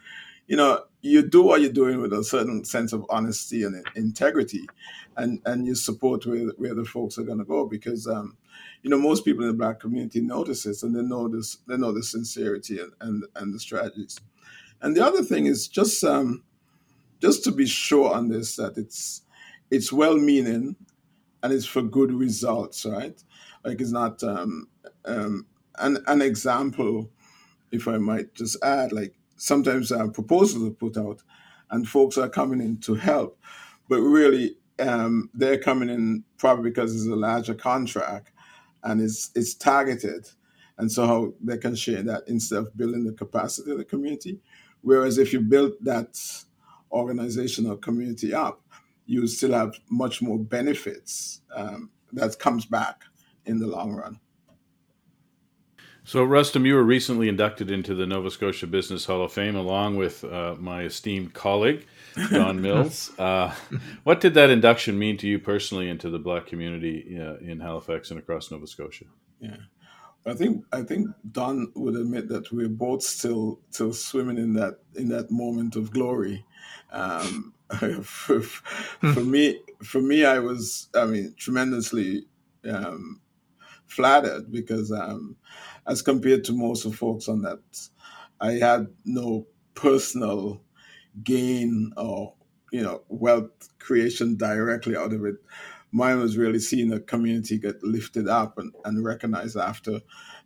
You know, you do what you're doing with a certain sense of honesty and integrity, and and you support where where the folks are going to go because, um, you know, most people in the black community notice this and they know this, they know the sincerity and and, and the strategies. And the other thing is just um, just to be sure on this that it's it's well meaning and it's for good results, right? Like it's not um, um, an an example if I might just add, like sometimes uh, proposals are put out, and folks are coming in to help, but really um, they're coming in probably because it's a larger contract and it's it's targeted, and so how they can share that instead of building the capacity of the community. Whereas if you build that organization or community up, you still have much more benefits um, that comes back in the long run. So, Rustom, you were recently inducted into the Nova Scotia Business Hall of Fame along with uh, my esteemed colleague, Don (laughs) Mills. Uh, what did that induction mean to you personally and to the Black community uh, in Halifax and across Nova Scotia? Yeah. I think I think Don would admit that we're both still still swimming in that in that moment of glory. Um, (laughs) for, for me, for me, I was I mean tremendously um, flattered because um, as compared to most of folks on that, I had no personal gain or you know wealth creation directly out of it. Mine was really seeing the community get lifted up and, and recognized after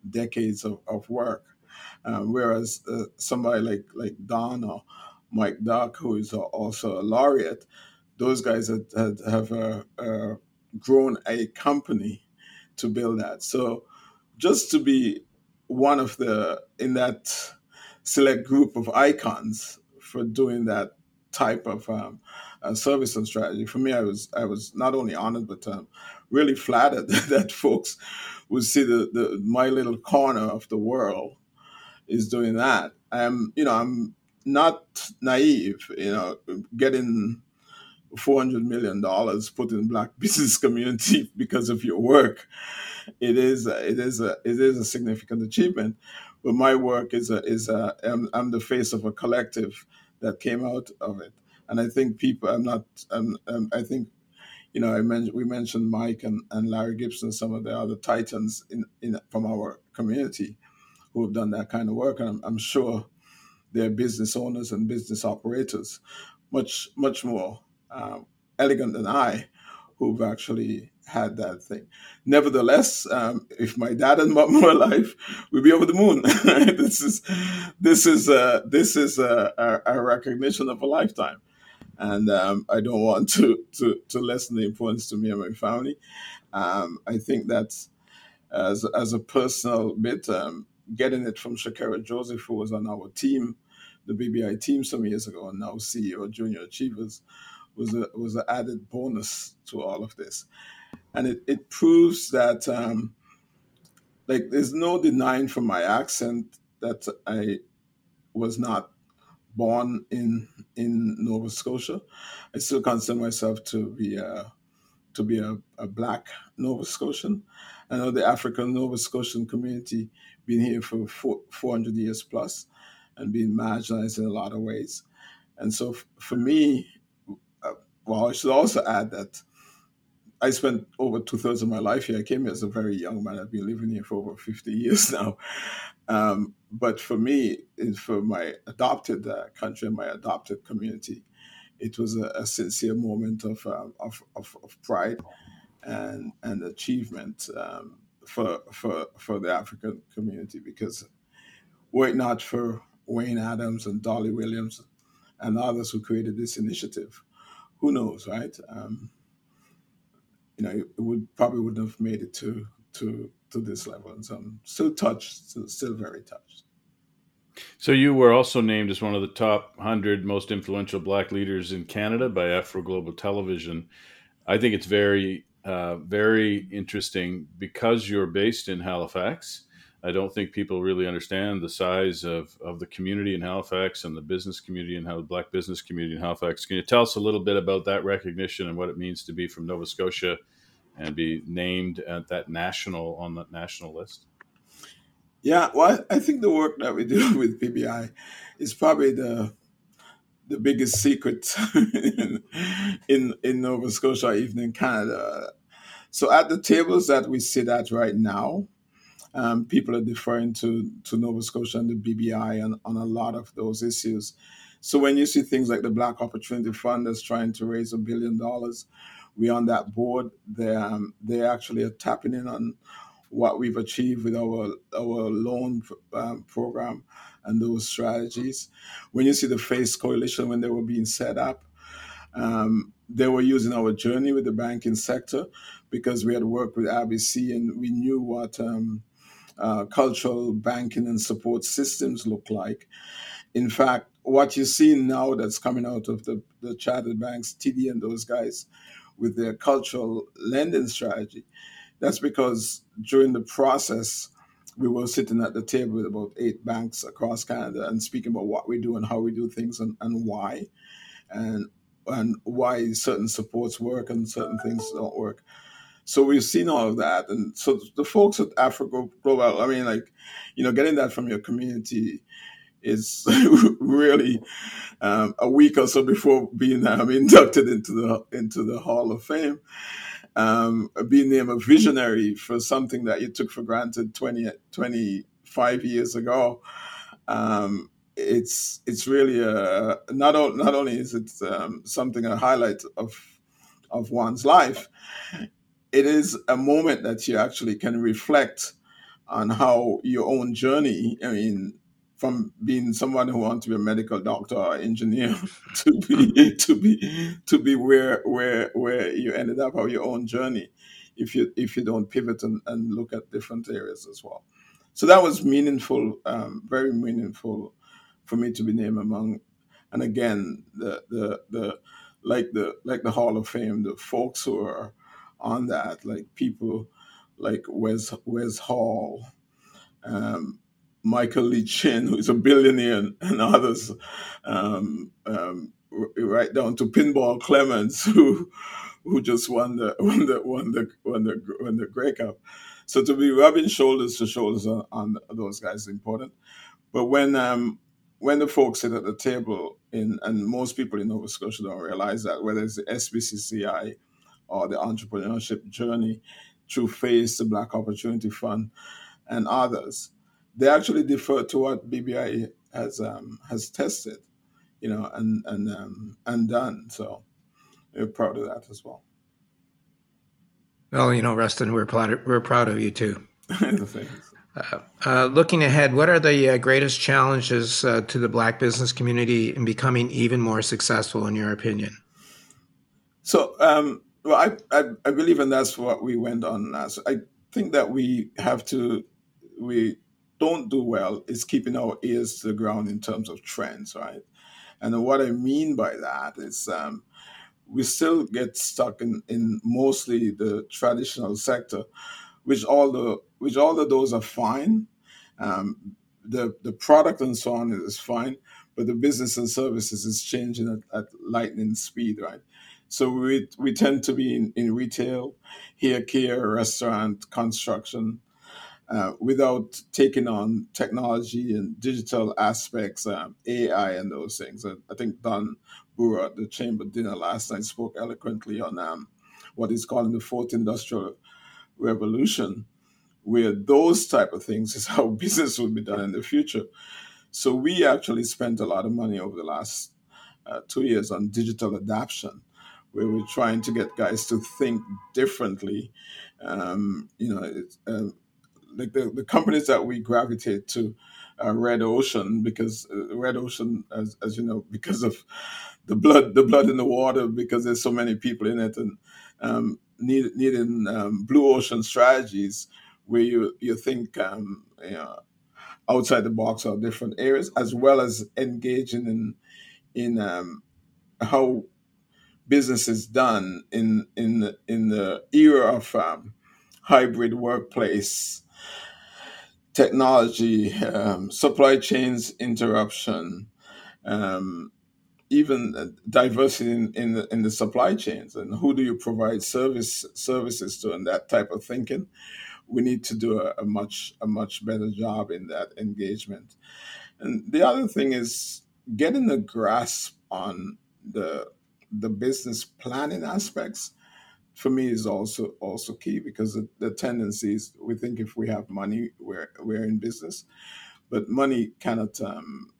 decades of, of work. Um, whereas uh, somebody like like Don or Mike Duck, who is also a laureate, those guys had, had have uh, uh, grown a company to build that. So just to be one of the in that select group of icons for doing that type of um, uh, service and strategy. For me, I was I was not only honored but um, really flattered (laughs) that folks would see the, the my little corner of the world is doing that. I'm you know I'm not naive. You know, getting four hundred million dollars put in black (laughs) business community because of your work it is a, it is a it is a significant achievement. But my work is a is a I'm, I'm the face of a collective that came out of it, and I think people. I'm not. I'm, I'm, i think you know, I mentioned we mentioned Mike and, and Larry Gibson, some of the other titans in, in from our community who have done that kind of work, and I'm, I'm sure they're business owners and business operators, much much more um, elegant than I, who've actually had that thing. Nevertheless, um, if my dad and mom were alive, we'd be over the moon. (laughs) this is this is uh, this is a, a, a, recognition of a lifetime, and um, I don't want to, to to lessen the importance to me and my family. Um, I think that as as a personal bit, um, getting it from Shakira Joseph, who was on our team, the BBI team some years ago, and now CEO Junior Achievers was a was an added bonus to all of this and it, it proves that um, like there's no denying from my accent that I was not born in in Nova Scotia. I still consider myself to be a to be a, a black Nova Scotian. I know the African Nova Scotian community been here for four, 400 years plus and being marginalized in a lot of ways. And so f- for me, well, I should also add that I spent over two thirds of my life here. I came here as a very young man. I've been living here for over 50 years (laughs) now. Um, but for me, for my adopted uh, country and my adopted community, it was a, a sincere moment of, um, of, of, of, pride and, and achievement um, for, for, for the African community because were it not for Wayne Adams and Dolly Williams and others who created this initiative, who knows, right? Um, you know, it would probably wouldn't have made it to to to this level. And so I'm still touched, still, still very touched. So you were also named as one of the top 100 most influential black leaders in Canada by Afro Global Television. I think it's very uh, very interesting because you're based in Halifax I don't think people really understand the size of, of the community in Halifax and the business community and how the black business community in Halifax. Can you tell us a little bit about that recognition and what it means to be from Nova Scotia and be named at that national on that national list? Yeah, well, I think the work that we do (laughs) with BBI is probably the the biggest secret in, (laughs) in in Nova Scotia, even in Canada. So at the tables that we sit at right now, um, people are deferring to, to Nova Scotia and the BBI on, on a lot of those issues. So when you see things like the Black Opportunity Fund that's trying to raise a billion dollars, we on that board, they um, they actually are tapping in on what we've achieved with our our loan um, program and those strategies. When you see the FACE coalition when they were being set up, um, they were using our journey with the banking sector because we had worked with RBC and we knew what um, uh, cultural banking and support systems look like. In fact, what you see now that's coming out of the, the chartered banks, TD and those guys, with their cultural lending strategy, that's because during the process, we were sitting at the table with about eight banks across Canada and speaking about what we do and how we do things and, and why, and and why certain supports work and certain things don't work. So we've seen all of that, and so the folks at Afro Global, I mean, like, you know, getting that from your community is (laughs) really um, a week or so before being um, (laughs) inducted into the into the Hall of Fame um, being named a visionary for something that you took for granted 20, 25 years ago. Um, it's it's really a not not only is it um, something a highlight of of one's life, it is a moment that you actually can reflect on how your own journey. I mean, from being someone who wants to be a medical doctor or engineer (laughs) to be (laughs) to be to be where where where you ended up or your own journey if you if you don't pivot and, and look at different areas as well so that was meaningful um, very meaningful for me to be named among and again the the the like the like the hall of fame the folks who are on that like people like wes wes hall um, Michael Lee Chin, who is a billionaire, and, and others, um, um, right down to Pinball Clemons, (laughs) who who just won the (laughs) won the won the won the won the Grey Cup. So to be rubbing shoulders to shoulders on, on those guys is important. But when um, when the folks sit at the table, in and most people in Nova Scotia don't realize that whether it's the SBCCI or the entrepreneurship journey through FACE, the Black Opportunity Fund, and others, they actually defer to what BBI has um, has tested, you know, and and um, and done. So we're proud of that as well. Well, you know, Rustin, we're proud of, we're proud of you too. (laughs) uh, uh, looking ahead, what are the uh, greatest challenges uh, to the Black business community in becoming even more successful, in your opinion? So, um, well, I, I, I believe, and that's what we went on as. I think that we have to we don't do well is keeping our ears to the ground in terms of trends, right? And what I mean by that is um, we still get stuck in, in mostly the traditional sector, which all the which all of those are fine. Um, the the product and so on is fine, but the business and services is changing at, at lightning speed, right? So we we tend to be in, in retail, hair care, restaurant, construction, uh, without taking on technology and digital aspects, um, AI and those things. I, I think Don Bureaux at the Chamber dinner last night spoke eloquently on um, what he's calling the fourth industrial revolution, where those type of things is (laughs) how business will be done in the future. So we actually spent a lot of money over the last uh, two years on digital adaptation, where we're trying to get guys to think differently. Um, you know, uh, like the, the companies that we gravitate to uh, Red Ocean because uh, Red Ocean, as, as you know, (laughs) because of the blood, the blood in the water, because there's so many people in it, and um, need, needing um, blue ocean strategies where you you think um, you know, outside the box or different areas, as well as engaging in in um, how business is done in in the, in the era of um, hybrid workplace technology, um, supply chains interruption, um, even diversity in, in, the, in the supply chains, and who do you provide service services to, and that type of thinking. We need to do a, a much a much better job in that engagement. And the other thing is getting a grasp on the the business planning aspects for me is also also key because the, the tendency is we think if we have money we're we're in business but money cannot um,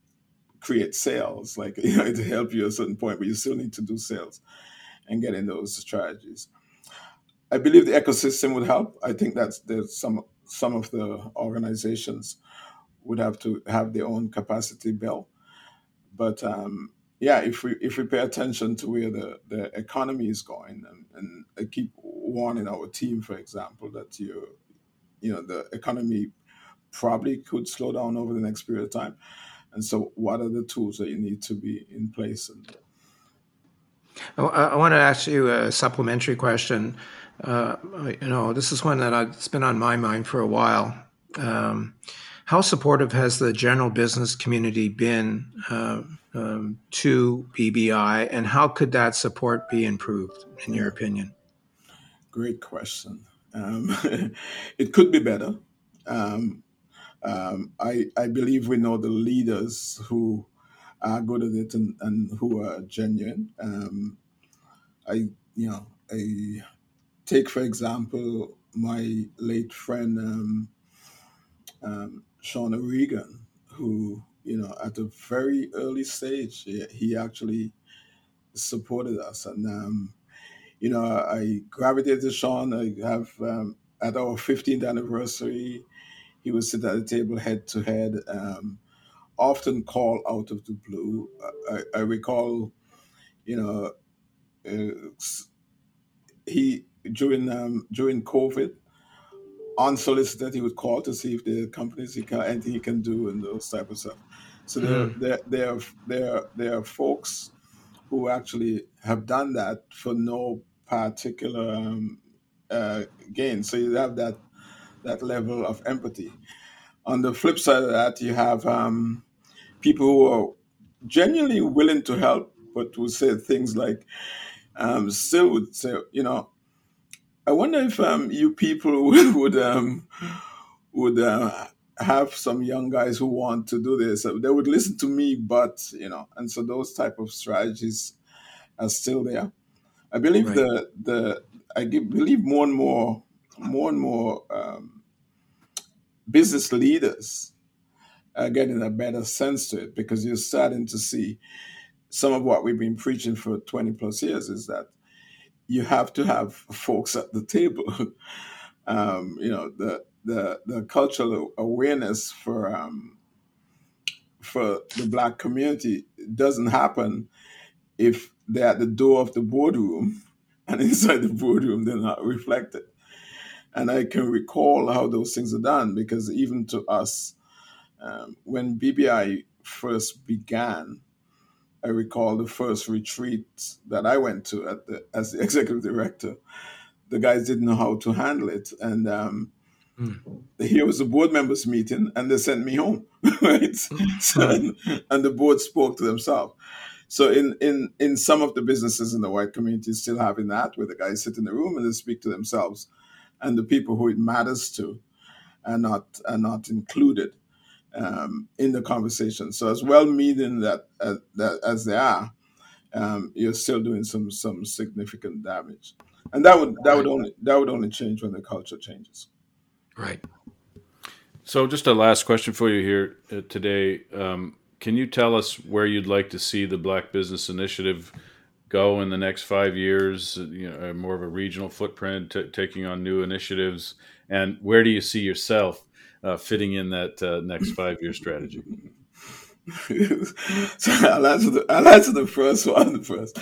create sales like (laughs) you know to help you at a certain point but you still need to do sales and get in those strategies i believe the ecosystem would help i think that's there's some some of the organizations would have to have their own capacity built. But um, yeah, if we if we pay attention to where the, the economy is going, and, and I keep warning our team, for example, that you you know the economy probably could slow down over the next period of time. And so, what are the tools that you need to be in place? And I, I want to ask you a supplementary question. Uh, you know, this is one that I've, it's been on my mind for a while. Um, how supportive has the general business community been uh, um, to BBI, and how could that support be improved, in your opinion? Great question. Um, (laughs) it could be better. Um, um, I, I believe we know the leaders who are good at it and, and who are genuine. Um, I, you know, I take for example my late friend um, um, Sean O'Regan, who you know at a very early stage he, he actually supported us, and um, you know I gravitated to Sean. I have um, at our 15th anniversary he would sit at the table head to head, um, often call out of the blue. I, I recall, you know, uh, he during um, during COVID, unsolicited, he would call to see if the companies he can anything he can do and those type of stuff. So there, mm. there, there, there, there are folks who actually have done that for no particular um, uh, gain. So you have that that level of empathy. On the flip side of that, you have um, people who are genuinely willing to help, but will say things like, um, still would say, you know, I wonder if um, you people (laughs) would would, um, would uh, have some young guys who want to do this. They would listen to me, but you know, and so those type of strategies are still there. I believe right. the the I believe more and more more and more um, business leaders are getting a better sense to it because you're starting to see some of what we've been preaching for 20 plus years is that you have to have folks at the table. (laughs) um, you know, the, the, the cultural awareness for, um, for the Black community doesn't happen if they're at the door of the boardroom (laughs) and inside the boardroom they're not reflected. And I can recall how those things are done because even to us, um, when BBI first began, I recall the first retreat that I went to at the, as the (laughs) executive director. The guys didn't know how to handle it, and um, mm. here was a board members meeting, and they sent me home. (laughs) right, so, and, and the board spoke to themselves. So in in in some of the businesses in the white community, still having that, where the guys sit in the room and they speak to themselves and the people who it matters to are not are not included um, in the conversation. So as well meaning that uh, that as they are, um, you're still doing some some significant damage, and that would that would only that would only change when the culture changes. Right. So just a last question for you here uh, today. Um, can you tell us where you'd like to see the Black Business Initiative? go in the next five years? You know, more of a regional footprint, t- taking on new initiatives, and where do you see yourself uh, fitting in that uh, next five year strategy? (laughs) so I'll answer the I'll answer the first one (laughs) first.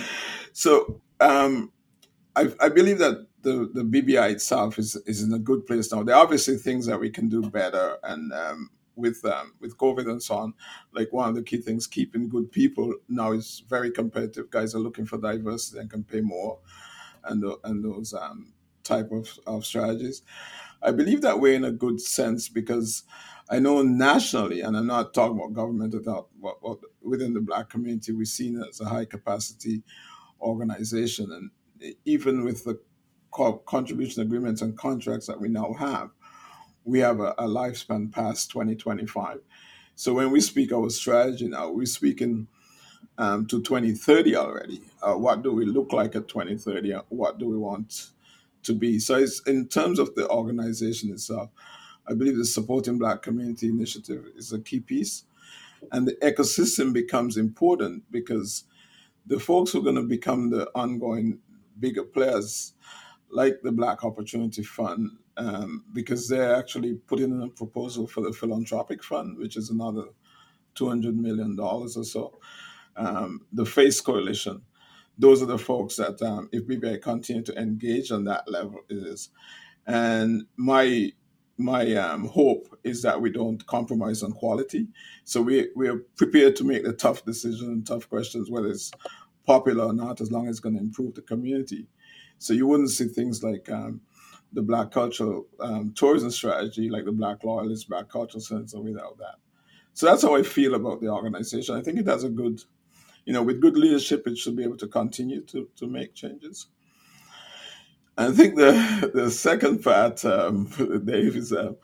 So um, I, I believe that the, the BBI itself is is in a good place now. There are obviously things that we can do better, and um, with um, with COVID and so on, like one of the key things, keeping good people now is very competitive. Guys are looking for diversity and can pay more, and and those um, type of, of strategies. I believe that we're in a good sense because I know nationally, and I'm not talking about government without what, what within the Black community, we're seen as a high capacity organization, and even with the contribution agreements and contracts that we now have we have a, a lifespan past 2025. So when we speak our strategy now, we're speaking um, to 2030 already. Uh, what do we look like at 2030? What do we want to be? So it's in terms of the organization itself, I believe the Supporting Black Community Initiative is a key piece. And the ecosystem becomes important because the folks who are going to become the ongoing bigger players like the Black Opportunity Fund, um, because they're actually putting in a proposal for the philanthropic fund, which is another $200 million or so. Um, the FACE Coalition, those are the folks that, um, if BBI continue to engage on that level, is. And my my um, hope is that we don't compromise on quality. So we we are prepared to make the tough decisions, tough questions, whether it's popular or not, as long as it's going to improve the community. So you wouldn't see things like um, the Black cultural um, tourism strategy, like the Black Loyalist, Black Cultural Center, without that. So that's how I feel about the organization. I think it has a good, you know, with good leadership, it should be able to continue to to make changes. I think the the second part, um, Dave, is um,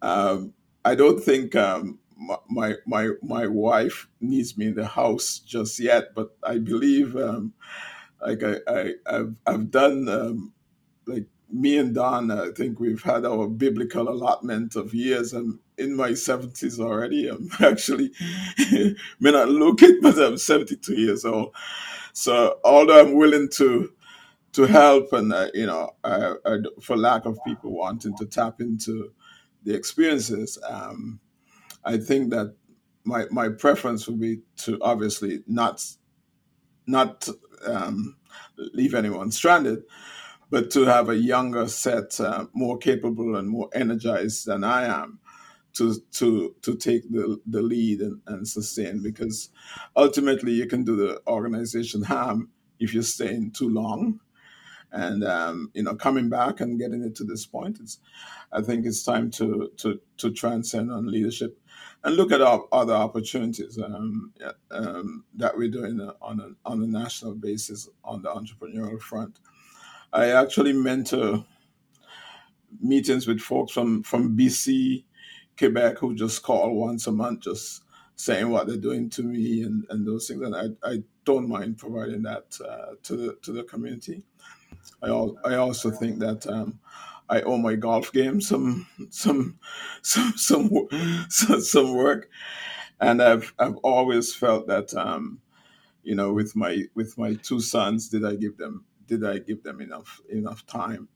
um, I don't think um, my my my wife needs me in the house just yet, but I believe um, like I, I I've I've done um, like me and Don. I think we've had our biblical allotment of years. I'm in my seventies already. I'm (laughs) actually may not look it, but I'm seventy two years old. So although I'm willing to to help and uh, you know uh, for lack of people wanting to tap into the experiences um, i think that my my preference would be to obviously not not um, leave anyone stranded but to have a younger set uh, more capable and more energized than i am to to to take the the lead and, and sustain because ultimately you can do the organization harm if you're staying too long. And um, you know coming back and getting it to this point it's i think it's time to to to transcend on leadership and look at our other opportunities um, um, that we're doing on a, on a national basis on the entrepreneurial front. I actually mentor meetings with folks from from bc quebec who just call once a month just saying what they're doing to me and, and those things. And I, I don't mind providing that uh, to the to the community. I, al- I also think that um, I owe my golf game some some some some some, some work, and I've I've always felt that um, you know with my with my two sons did I give them did I give them enough enough time?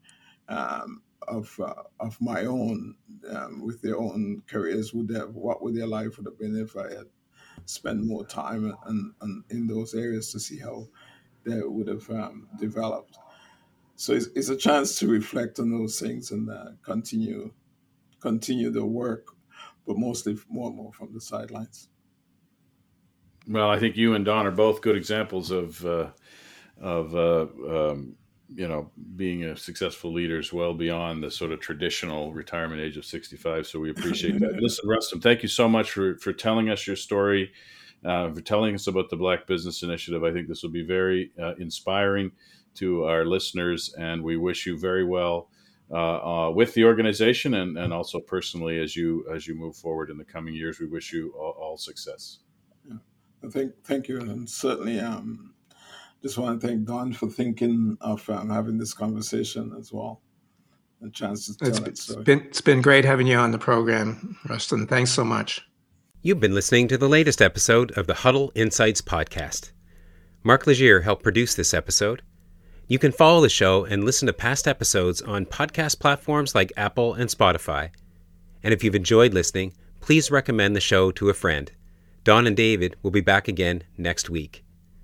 Um, of uh, of my own um, with their own careers would have what would their life would have been if I had spent more time and, and in those areas to see how they would have um, developed so it's, it's a chance to reflect on those things and uh, continue continue the work, but mostly more and more from the sidelines. Well, I think you and Don are both good examples of uh, of uh, um, you know being a successful leader is well beyond the sort of traditional retirement age of 65 so we appreciate that (laughs) listen rustam thank you so much for for telling us your story uh, for telling us about the black business initiative i think this will be very uh, inspiring to our listeners, and we wish you very well uh, uh, with the organization and, and also personally as you as you move forward in the coming years. We wish you all, all success. Yeah. Thank, thank you, and certainly, um, just want to thank Don for thinking of um, having this conversation as well. A chance to tell it's, it. been, it's been great having you on the program, Rustin. Thanks so much. You've been listening to the latest episode of the Huddle Insights podcast. Mark Legier helped produce this episode. You can follow the show and listen to past episodes on podcast platforms like Apple and Spotify. And if you've enjoyed listening, please recommend the show to a friend. Don and David will be back again next week.